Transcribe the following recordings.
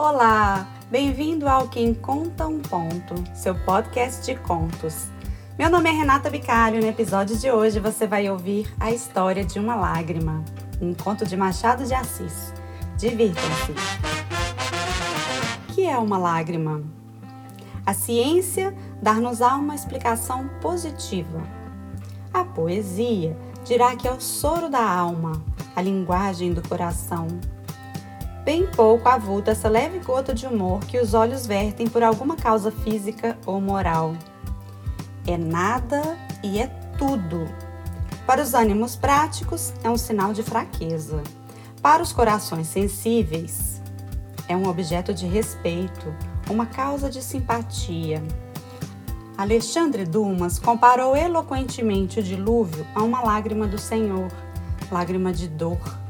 Olá, bem-vindo ao Quem Conta um Ponto, seu podcast de contos. Meu nome é Renata Bicalho e no episódio de hoje você vai ouvir a história de uma lágrima, um conto de Machado de Assis. Divirtam-se! O que é uma lágrima? A ciência dar-nos-á uma explicação positiva. A poesia dirá que é o soro da alma, a linguagem do coração bem pouco avulta essa leve gota de humor que os olhos vertem por alguma causa física ou moral. É nada e é tudo. Para os ânimos práticos, é um sinal de fraqueza. Para os corações sensíveis, é um objeto de respeito, uma causa de simpatia. Alexandre Dumas comparou eloquentemente o dilúvio a uma lágrima do Senhor, lágrima de dor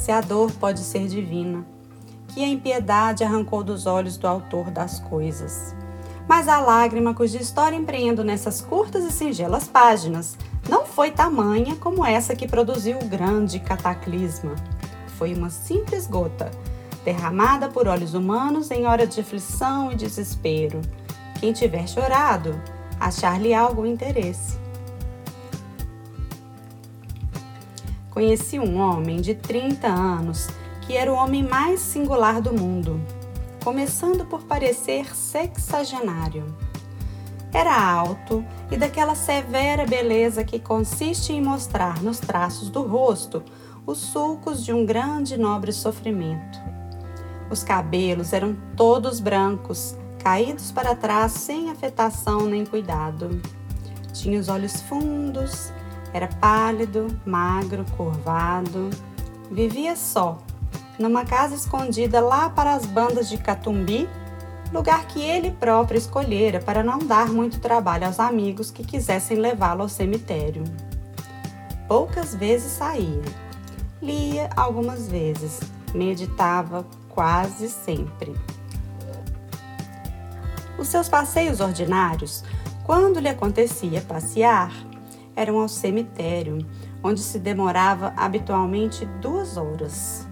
se a dor pode ser divina, que a impiedade arrancou dos olhos do autor das coisas. Mas a lágrima cuja história empreendo nessas curtas e singelas páginas não foi tamanha como essa que produziu o grande cataclisma. Foi uma simples gota, derramada por olhos humanos em hora de aflição e desespero. Quem tiver chorado, achar-lhe algo interesse. Conheci um homem de 30 anos que era o homem mais singular do mundo, começando por parecer sexagenário. Era alto e daquela severa beleza que consiste em mostrar nos traços do rosto os sulcos de um grande e nobre sofrimento. Os cabelos eram todos brancos, caídos para trás sem afetação nem cuidado. Tinha os olhos fundos, era pálido, magro, curvado. Vivia só, numa casa escondida lá para as bandas de Catumbi, lugar que ele próprio escolhera para não dar muito trabalho aos amigos que quisessem levá-lo ao cemitério. Poucas vezes saía. Lia algumas vezes, meditava quase sempre. Os seus passeios ordinários, quando lhe acontecia passear, eram ao cemitério, onde se demorava habitualmente duas horas.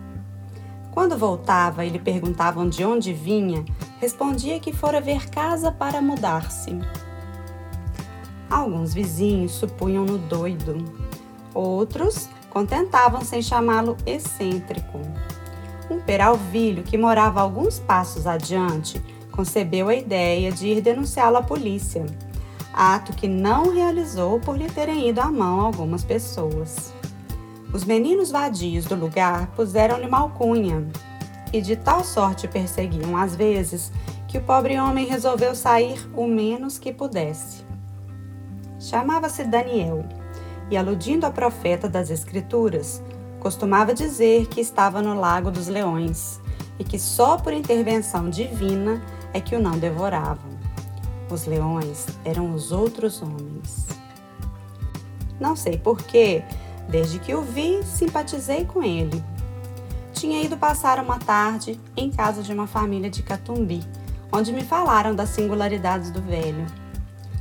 Quando voltava e lhe perguntavam de onde vinha, respondia que fora ver casa para mudar-se. Alguns vizinhos supunham-no doido, outros contentavam-se em chamá-lo excêntrico. Um peralvilho que morava alguns passos adiante concebeu a ideia de ir denunciá-lo à polícia ato que não realizou por lhe terem ido à mão algumas pessoas. Os meninos vadios do lugar puseram-lhe malcunha, e de tal sorte perseguiam às vezes que o pobre homem resolveu sair o menos que pudesse. Chamava-se Daniel, e aludindo ao profeta das Escrituras, costumava dizer que estava no Lago dos Leões e que só por intervenção divina é que o não devoravam. Os leões eram os outros homens. Não sei porquê, desde que o vi, simpatizei com ele. Tinha ido passar uma tarde em casa de uma família de Catumbi, onde me falaram das singularidades do velho.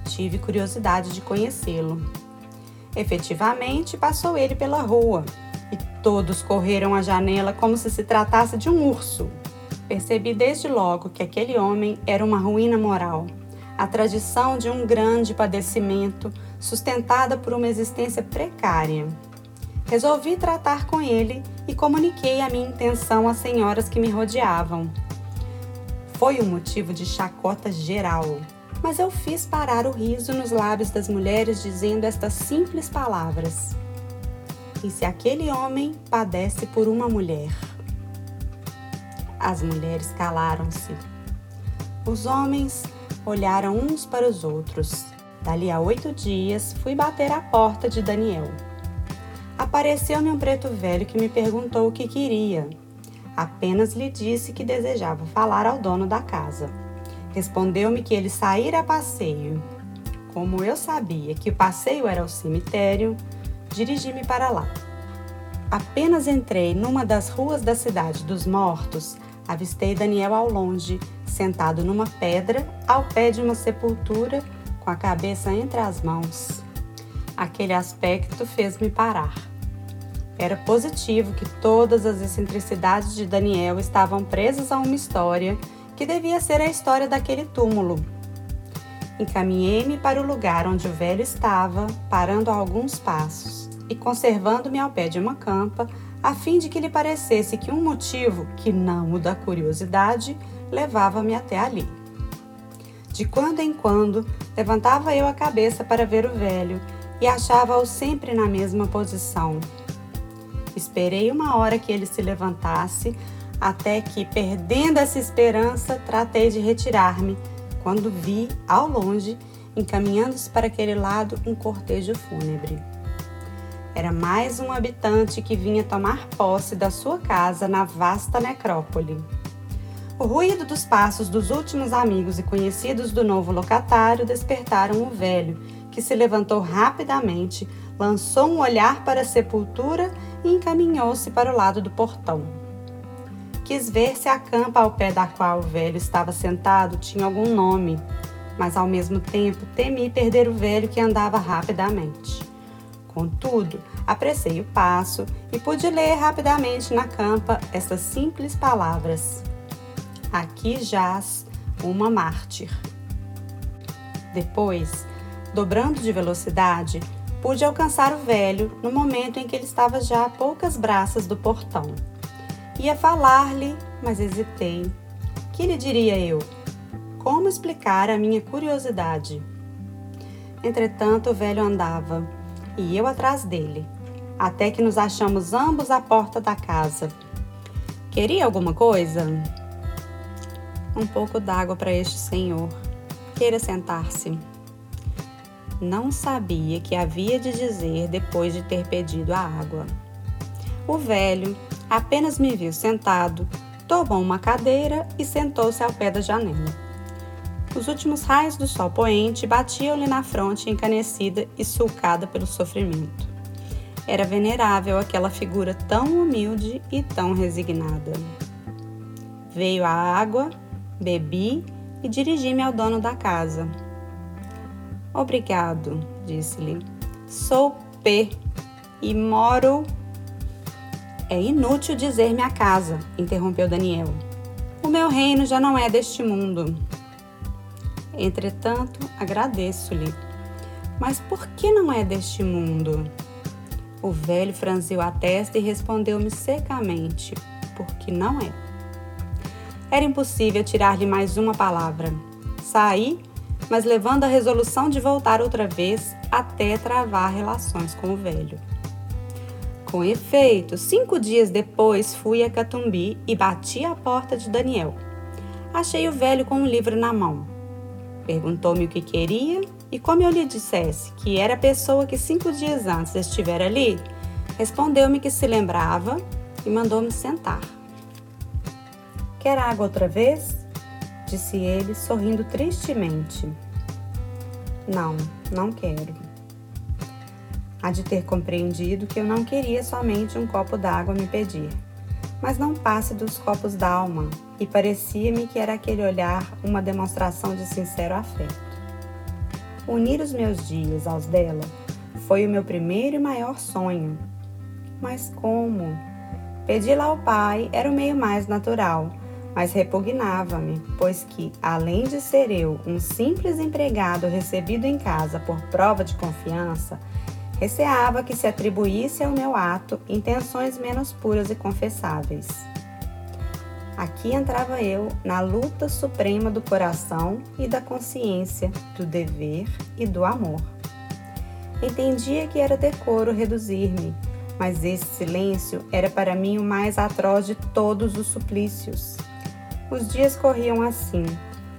Tive curiosidade de conhecê-lo. Efetivamente, passou ele pela rua e todos correram à janela como se se tratasse de um urso. Percebi desde logo que aquele homem era uma ruína moral a tradição de um grande padecimento sustentada por uma existência precária. Resolvi tratar com ele e comuniquei a minha intenção às senhoras que me rodeavam. Foi um motivo de chacota geral, mas eu fiz parar o riso nos lábios das mulheres dizendo estas simples palavras: E se aquele homem padece por uma mulher? As mulheres calaram-se. Os homens olharam uns para os outros. Dali a oito dias, fui bater à porta de Daniel. Apareceu-me um preto velho que me perguntou o que queria. Apenas lhe disse que desejava falar ao dono da casa. Respondeu-me que ele saíra a passeio. Como eu sabia que o passeio era ao cemitério, dirigi-me para lá. Apenas entrei numa das ruas da cidade dos mortos, avistei Daniel ao longe, sentado numa pedra ao pé de uma sepultura, com a cabeça entre as mãos. Aquele aspecto fez-me parar. Era positivo que todas as excentricidades de Daniel estavam presas a uma história que devia ser a história daquele túmulo. Encaminhei-me para o lugar onde o velho estava, parando a alguns passos e conservando-me ao pé de uma campa, a fim de que lhe parecesse que um motivo, que não o da curiosidade, levava-me até ali. De quando em quando, levantava eu a cabeça para ver o velho e achava-o sempre na mesma posição, Esperei uma hora que ele se levantasse, até que, perdendo essa esperança, tratei de retirar-me, quando vi, ao longe, encaminhando-se para aquele lado, um cortejo fúnebre. Era mais um habitante que vinha tomar posse da sua casa na vasta necrópole. O ruído dos passos dos últimos amigos e conhecidos do novo locatário despertaram o velho, que se levantou rapidamente, lançou um olhar para a sepultura e encaminhou-se para o lado do portão. Quis ver se a campa ao pé da qual o velho estava sentado tinha algum nome, mas ao mesmo tempo temi perder o velho que andava rapidamente. Contudo, apressei o passo e pude ler rapidamente na campa estas simples palavras: Aqui jaz uma mártir. Depois, dobrando de velocidade, Pude alcançar o velho no momento em que ele estava já a poucas braças do portão. Ia falar-lhe, mas hesitei. Que lhe diria eu? Como explicar a minha curiosidade? Entretanto, o velho andava e eu atrás dele, até que nos achamos ambos à porta da casa. Queria alguma coisa? Um pouco d'água para este senhor. Queira sentar-se não sabia que havia de dizer depois de ter pedido a água. O velho apenas me viu sentado, tomou uma cadeira e sentou-se ao pé da janela. Os últimos raios do sol poente batiam-lhe na fronte encanecida e sulcada pelo sofrimento. Era venerável aquela figura tão humilde e tão resignada. Veio a água, bebi e dirigi-me ao dono da casa. Obrigado, disse-lhe. Sou P e moro. É inútil dizer-me a casa, interrompeu Daniel. O meu reino já não é deste mundo. Entretanto, agradeço-lhe. Mas por que não é deste mundo? O velho franziu a testa e respondeu-me secamente: Porque não é. Era impossível tirar-lhe mais uma palavra. Saí mas levando a resolução de voltar outra vez até travar relações com o velho. Com efeito, cinco dias depois fui a Catumbi e bati à porta de Daniel. Achei o velho com um livro na mão. Perguntou-me o que queria e, como eu lhe dissesse que era a pessoa que cinco dias antes estivera ali, respondeu-me que se lembrava e mandou-me sentar. Quer água outra vez? disse ele, sorrindo tristemente. Não, não quero. Há de ter compreendido que eu não queria somente um copo d'água me pedir, mas não passe dos copos d'alma, e parecia-me que era aquele olhar uma demonstração de sincero afeto. Unir os meus dias aos dela foi o meu primeiro e maior sonho. Mas como? Pedi-la ao pai era o meio mais natural mas repugnava-me, pois que, além de ser eu um simples empregado recebido em casa por prova de confiança, receava que se atribuísse ao meu ato intenções menos puras e confessáveis. Aqui entrava eu na luta suprema do coração e da consciência, do dever e do amor. Entendia que era decoro reduzir-me, mas esse silêncio era para mim o mais atroz de todos os suplícios. Os dias corriam assim,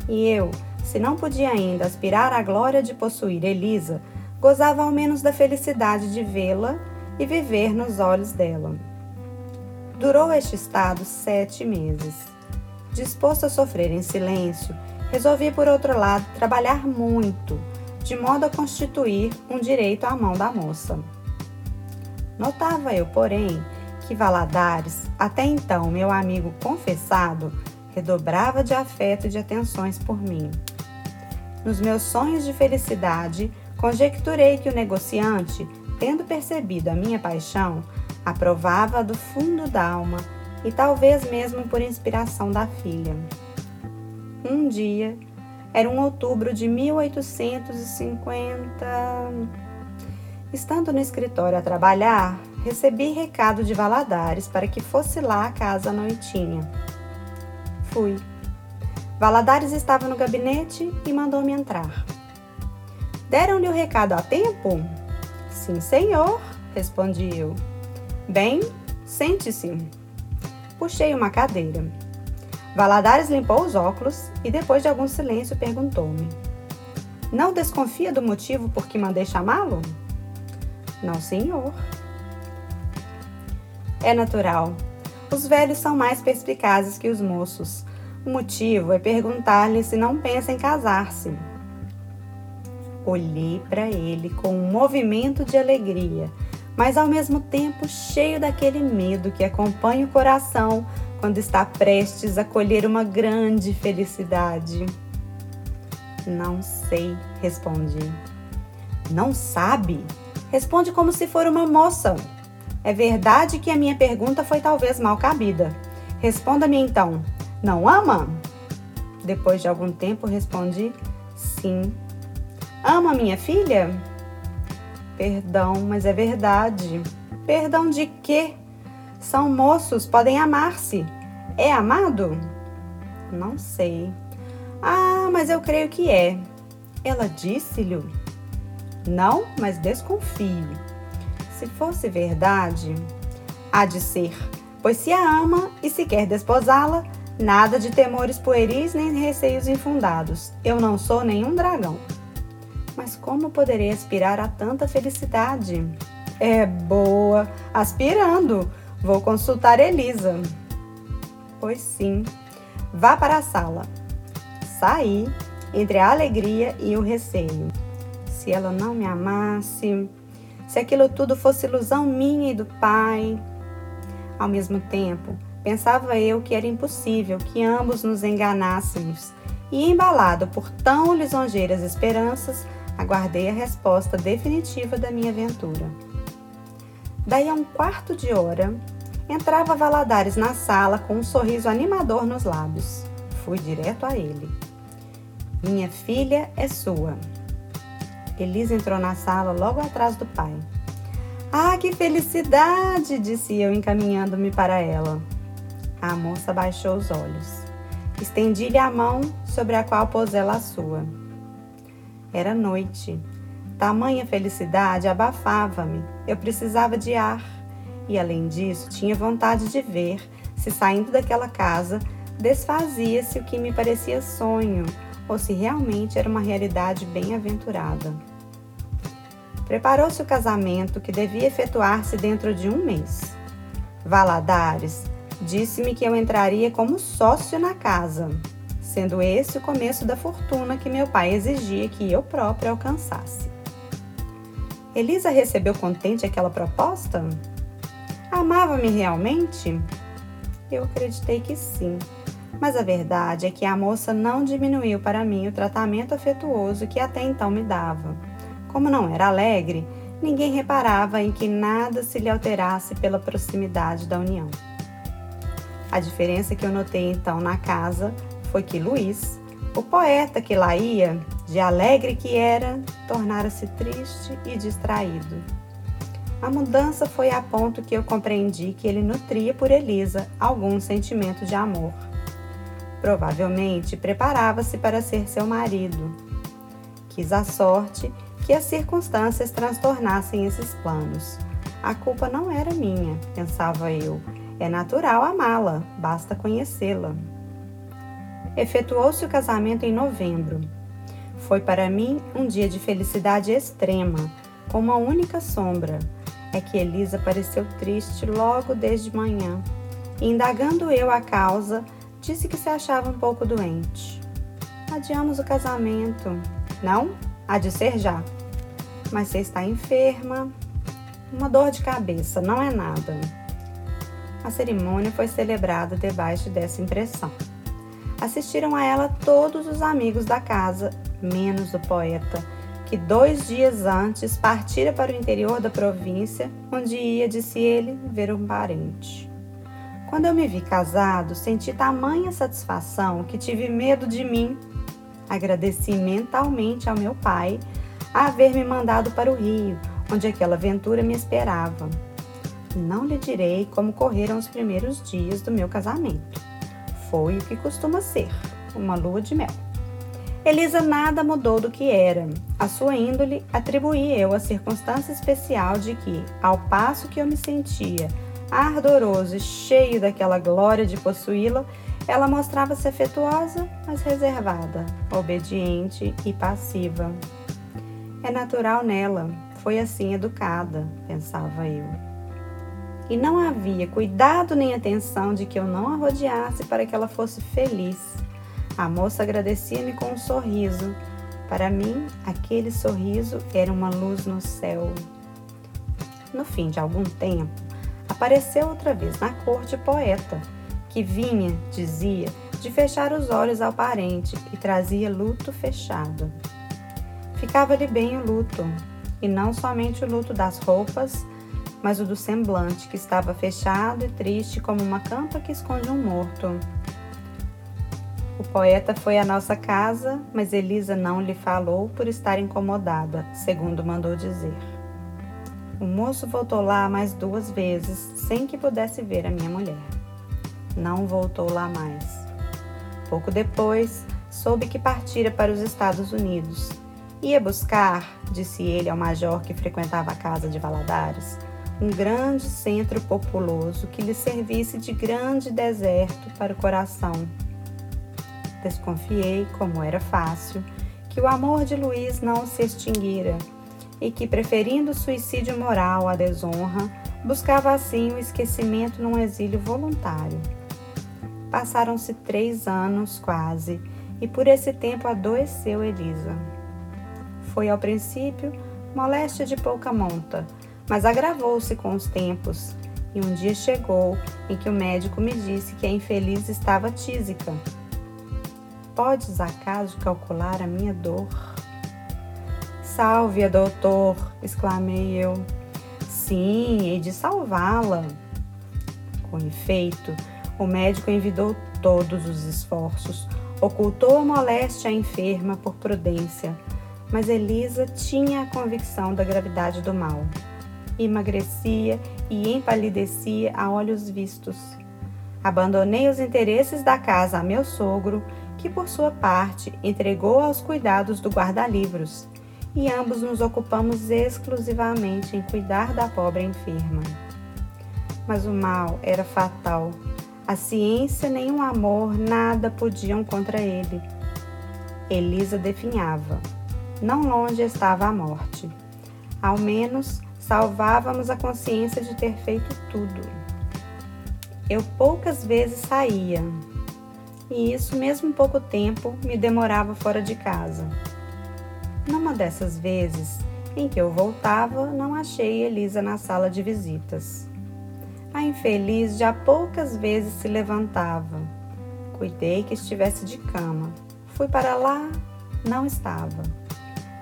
e eu, se não podia ainda aspirar à glória de possuir Elisa, gozava ao menos da felicidade de vê-la e viver nos olhos dela. Durou este estado sete meses. Disposto a sofrer em silêncio, resolvi, por outro lado, trabalhar muito, de modo a constituir um direito à mão da moça. Notava eu, porém, que Valadares, até então meu amigo confessado, redobrava de afeto e de atenções por mim. Nos meus sonhos de felicidade, conjecturei que o negociante, tendo percebido a minha paixão, Aprovava do fundo da alma e talvez mesmo por inspiração da filha. Um dia, era um outubro de 1850. Estando no escritório a trabalhar, recebi recado de Valadares para que fosse lá à casa à noitinha. Fui. Valadares estava no gabinete e mandou-me entrar. Deram-lhe o recado a tempo? Sim, senhor, respondi eu. Bem, sente-se. Puxei uma cadeira. Valadares limpou os óculos e, depois de algum silêncio, perguntou-me: Não desconfia do motivo por que mandei chamá-lo? Não, senhor. É natural. Os velhos são mais perspicazes que os moços. O motivo é perguntar-lhe se não pensa em casar-se. Olhei para ele com um movimento de alegria, mas ao mesmo tempo cheio daquele medo que acompanha o coração quando está prestes a colher uma grande felicidade. Não sei, respondi. Não sabe? Responde como se for uma moça. É verdade que a minha pergunta foi talvez mal cabida. Responda-me então. Não ama? Depois de algum tempo respondi: Sim. Ama minha filha? Perdão, mas é verdade. Perdão de quê? São moços, podem amar-se. É amado? Não sei. Ah, mas eu creio que é. Ela disse-lhe? Não, mas desconfio. Se fosse verdade, há de ser, pois se a ama e se quer desposá-la, nada de temores pueris nem receios infundados. Eu não sou nenhum dragão. Mas como poderei aspirar a tanta felicidade? É boa, aspirando. Vou consultar Elisa. Pois sim. Vá para a sala. Saí entre a alegria e o receio. Se ela não me amasse, se aquilo tudo fosse ilusão minha e do pai. Ao mesmo tempo, pensava eu que era impossível que ambos nos enganássemos, e embalado por tão lisonjeiras esperanças, aguardei a resposta definitiva da minha aventura. Daí a um quarto de hora, entrava Valadares na sala com um sorriso animador nos lábios. Fui direto a ele. Minha filha é sua. Elisa entrou na sala logo atrás do pai. Ah, que felicidade! disse eu, encaminhando-me para ela. A moça baixou os olhos. Estendi-lhe a mão sobre a qual pôs ela a sua. Era noite. Tamanha felicidade abafava-me. Eu precisava de ar. E além disso, tinha vontade de ver se saindo daquela casa desfazia-se o que me parecia sonho ou se realmente era uma realidade bem-aventurada. Preparou-se o casamento que devia efetuar-se dentro de um mês. Valadares disse-me que eu entraria como sócio na casa sendo esse o começo da fortuna que meu pai exigia que eu próprio alcançasse. Elisa recebeu contente aquela proposta? Amava-me realmente? Eu acreditei que sim, mas a verdade é que a moça não diminuiu para mim o tratamento afetuoso que até então me dava. Como não era alegre, ninguém reparava em que nada se lhe alterasse pela proximidade da união. A diferença que eu notei então na casa foi que Luiz, o poeta que lá ia, de alegre que era, tornara-se triste e distraído. A mudança foi a ponto que eu compreendi que ele nutria por Elisa algum sentimento de amor. Provavelmente preparava-se para ser seu marido. Quis a sorte que as circunstâncias transtornassem esses planos. A culpa não era minha, pensava eu. É natural amá-la, basta conhecê-la efetuou-se o casamento em novembro. Foi para mim um dia de felicidade extrema, com uma única sombra: é que Elisa pareceu triste logo desde manhã. E, indagando eu a causa, disse que se achava um pouco doente. Adiamos o casamento. Não? Há de ser já. Mas você está enferma. Uma dor de cabeça, não é nada. A cerimônia foi celebrada debaixo dessa impressão. Assistiram a ela todos os amigos da casa, menos o poeta, que dois dias antes partira para o interior da província, onde ia, disse ele, ver um parente. Quando eu me vi casado, senti tamanha satisfação que tive medo de mim. Agradeci mentalmente ao meu pai a haver me mandado para o Rio, onde aquela aventura me esperava. Não lhe direi como correram os primeiros dias do meu casamento. Foi o que costuma ser, uma lua de mel. Elisa nada mudou do que era. A sua índole atribuí eu a circunstância especial de que, ao passo que eu me sentia ardoroso e cheio daquela glória de possuí-la, ela mostrava-se afetuosa, mas reservada, obediente e passiva. É natural nela, foi assim educada, pensava eu. E não havia cuidado nem atenção de que eu não a rodeasse para que ela fosse feliz. A moça agradecia-me com um sorriso. Para mim, aquele sorriso era uma luz no céu. No fim de algum tempo, apareceu outra vez na corte o poeta, que vinha, dizia, de fechar os olhos ao parente e trazia luto fechado. Ficava-lhe bem o luto, e não somente o luto das roupas, mas o do semblante, que estava fechado e triste como uma campa que esconde um morto. O poeta foi à nossa casa, mas Elisa não lhe falou por estar incomodada, segundo mandou dizer. O moço voltou lá mais duas vezes, sem que pudesse ver a minha mulher. Não voltou lá mais. Pouco depois, soube que partira para os Estados Unidos. Ia buscar, disse ele ao major que frequentava a casa de Valadares, um grande centro populoso que lhe servisse de grande deserto para o coração. Desconfiei, como era fácil, que o amor de Luiz não se extinguira e que, preferindo o suicídio moral à desonra, buscava assim o esquecimento num exílio voluntário. Passaram-se três anos quase, e por esse tempo adoeceu Elisa. Foi ao princípio moléstia de pouca monta, mas agravou-se com os tempos, e um dia chegou em que o médico me disse que a infeliz estava tísica. Podes acaso calcular a minha dor? Salve-a, doutor! exclamei eu. Sim, hei de salvá-la. Com efeito, o médico envidou todos os esforços, ocultou a moléstia à enferma por prudência, mas Elisa tinha a convicção da gravidade do mal. Emagrecia e empalidecia a olhos vistos. Abandonei os interesses da casa a meu sogro, que por sua parte entregou aos cuidados do guarda-livros e ambos nos ocupamos exclusivamente em cuidar da pobre enferma. Mas o mal era fatal. A ciência nem o amor nada podiam contra ele. Elisa definhava. Não longe estava a morte. Ao menos salvávamos a consciência de ter feito tudo. Eu poucas vezes saía, e isso mesmo pouco tempo me demorava fora de casa. Numa dessas vezes em que eu voltava, não achei Elisa na sala de visitas. A infeliz já poucas vezes se levantava. Cuidei que estivesse de cama. Fui para lá, não estava.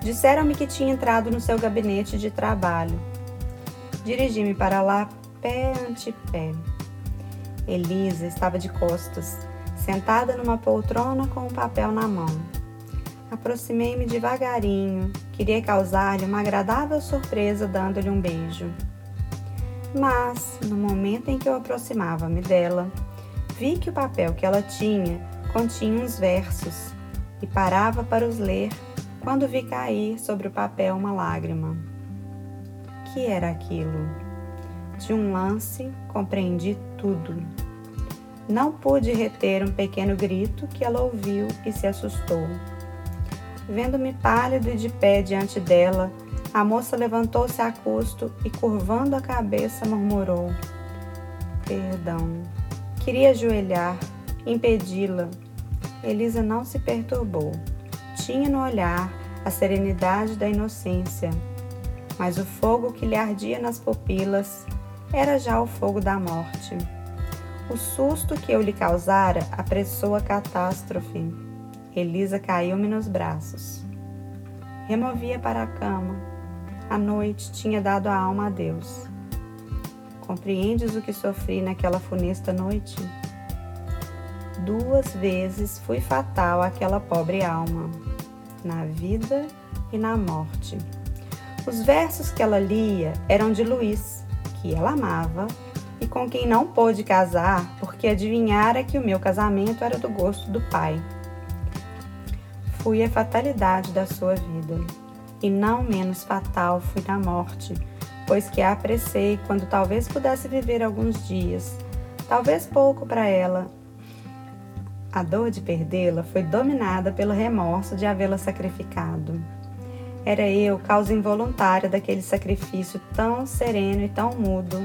Disseram-me que tinha entrado no seu gabinete de trabalho. Dirigi-me para lá, pé ante pé. Elisa estava de costas, sentada numa poltrona com um papel na mão. Aproximei-me devagarinho, queria causar-lhe uma agradável surpresa dando-lhe um beijo. Mas, no momento em que eu aproximava-me dela, vi que o papel que ela tinha continha uns versos e parava para os ler quando vi cair sobre o papel uma lágrima. Que era aquilo? De um lance compreendi tudo. Não pude reter um pequeno grito que ela ouviu e se assustou. Vendo-me pálido e de pé diante dela, a moça levantou-se a custo e, curvando a cabeça, murmurou: Perdão. Queria ajoelhar, impedi-la. Elisa não se perturbou. Tinha no olhar a serenidade da inocência, mas o fogo que lhe ardia nas pupilas era já o fogo da morte. O susto que eu lhe causara apressou a catástrofe. Elisa caiu-me nos braços. removia para a cama. A noite tinha dado a alma a Deus. Compreendes o que sofri naquela funesta noite? Duas vezes fui fatal àquela pobre alma, na vida e na morte. Os versos que ela lia eram de Luiz, que ela amava e com quem não pôde casar porque adivinhara que o meu casamento era do gosto do pai. Fui a fatalidade da sua vida, e não menos fatal fui na morte, pois que a apressei quando talvez pudesse viver alguns dias, talvez pouco para ela. A dor de perdê-la foi dominada pelo remorso de havê-la sacrificado. Era eu causa involuntária daquele sacrifício tão sereno e tão mudo,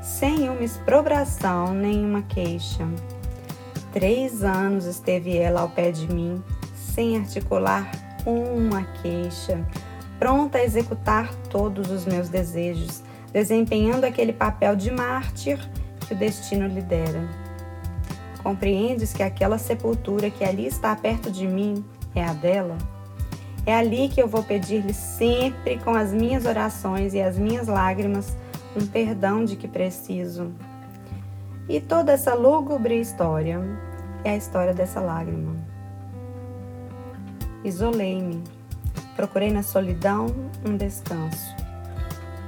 sem uma exprobração nem uma queixa. Três anos esteve ela ao pé de mim, sem articular uma queixa, pronta a executar todos os meus desejos, desempenhando aquele papel de mártir que o destino lhe dera. Compreendes que aquela sepultura que ali está perto de mim é a dela? É ali que eu vou pedir-lhe sempre com as minhas orações e as minhas lágrimas um perdão de que preciso. E toda essa lúgubre história é a história dessa lágrima. Isolei-me, procurei na solidão um descanso.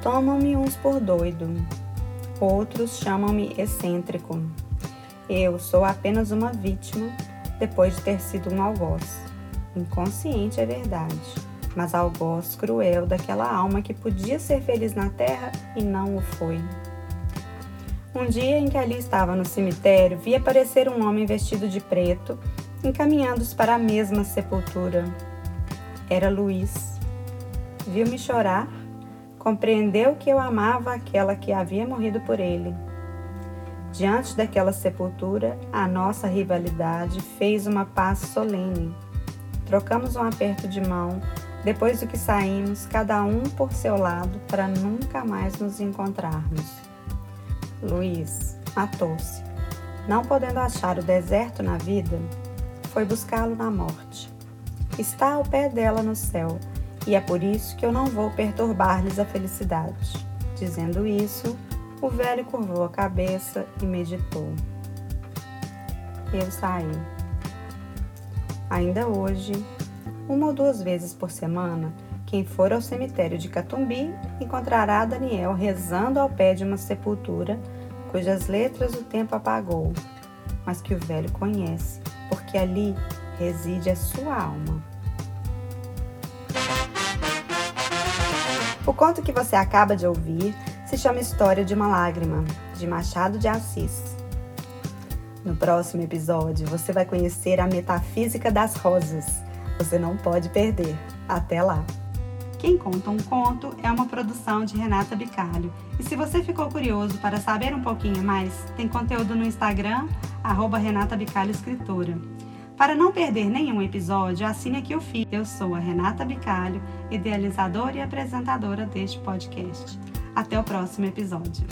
Tomam-me uns por doido, outros chamam-me excêntrico. Eu sou apenas uma vítima depois de ter sido um algoz. Inconsciente é verdade, mas algoz cruel daquela alma que podia ser feliz na terra e não o foi. Um dia em que ali estava no cemitério, vi aparecer um homem vestido de preto, encaminhando-os para a mesma sepultura. Era Luiz. Viu-me chorar, compreendeu que eu amava aquela que havia morrido por ele. Diante daquela sepultura, a nossa rivalidade fez uma paz solene Trocamos um aperto de mão, depois do que saímos, cada um por seu lado, para nunca mais nos encontrarmos. Luiz matou-se. Não podendo achar o deserto na vida, foi buscá-lo na morte. Está ao pé dela no céu, e é por isso que eu não vou perturbar-lhes a felicidade. Dizendo isso, o velho curvou a cabeça e meditou. Eu saí. Ainda hoje, uma ou duas vezes por semana, quem for ao cemitério de Catumbi encontrará Daniel rezando ao pé de uma sepultura cujas letras o tempo apagou, mas que o velho conhece, porque ali reside a sua alma. O conto que você acaba de ouvir se chama História de uma Lágrima, de Machado de Assis. No próximo episódio, você vai conhecer a metafísica das rosas. Você não pode perder. Até lá! Quem Conta um Conto é uma produção de Renata Bicalho. E se você ficou curioso para saber um pouquinho mais, tem conteúdo no Instagram, arroba Renata Bicalho Escritora. Para não perder nenhum episódio, assine aqui o feed. Eu sou a Renata Bicalho, idealizadora e apresentadora deste podcast. Até o próximo episódio.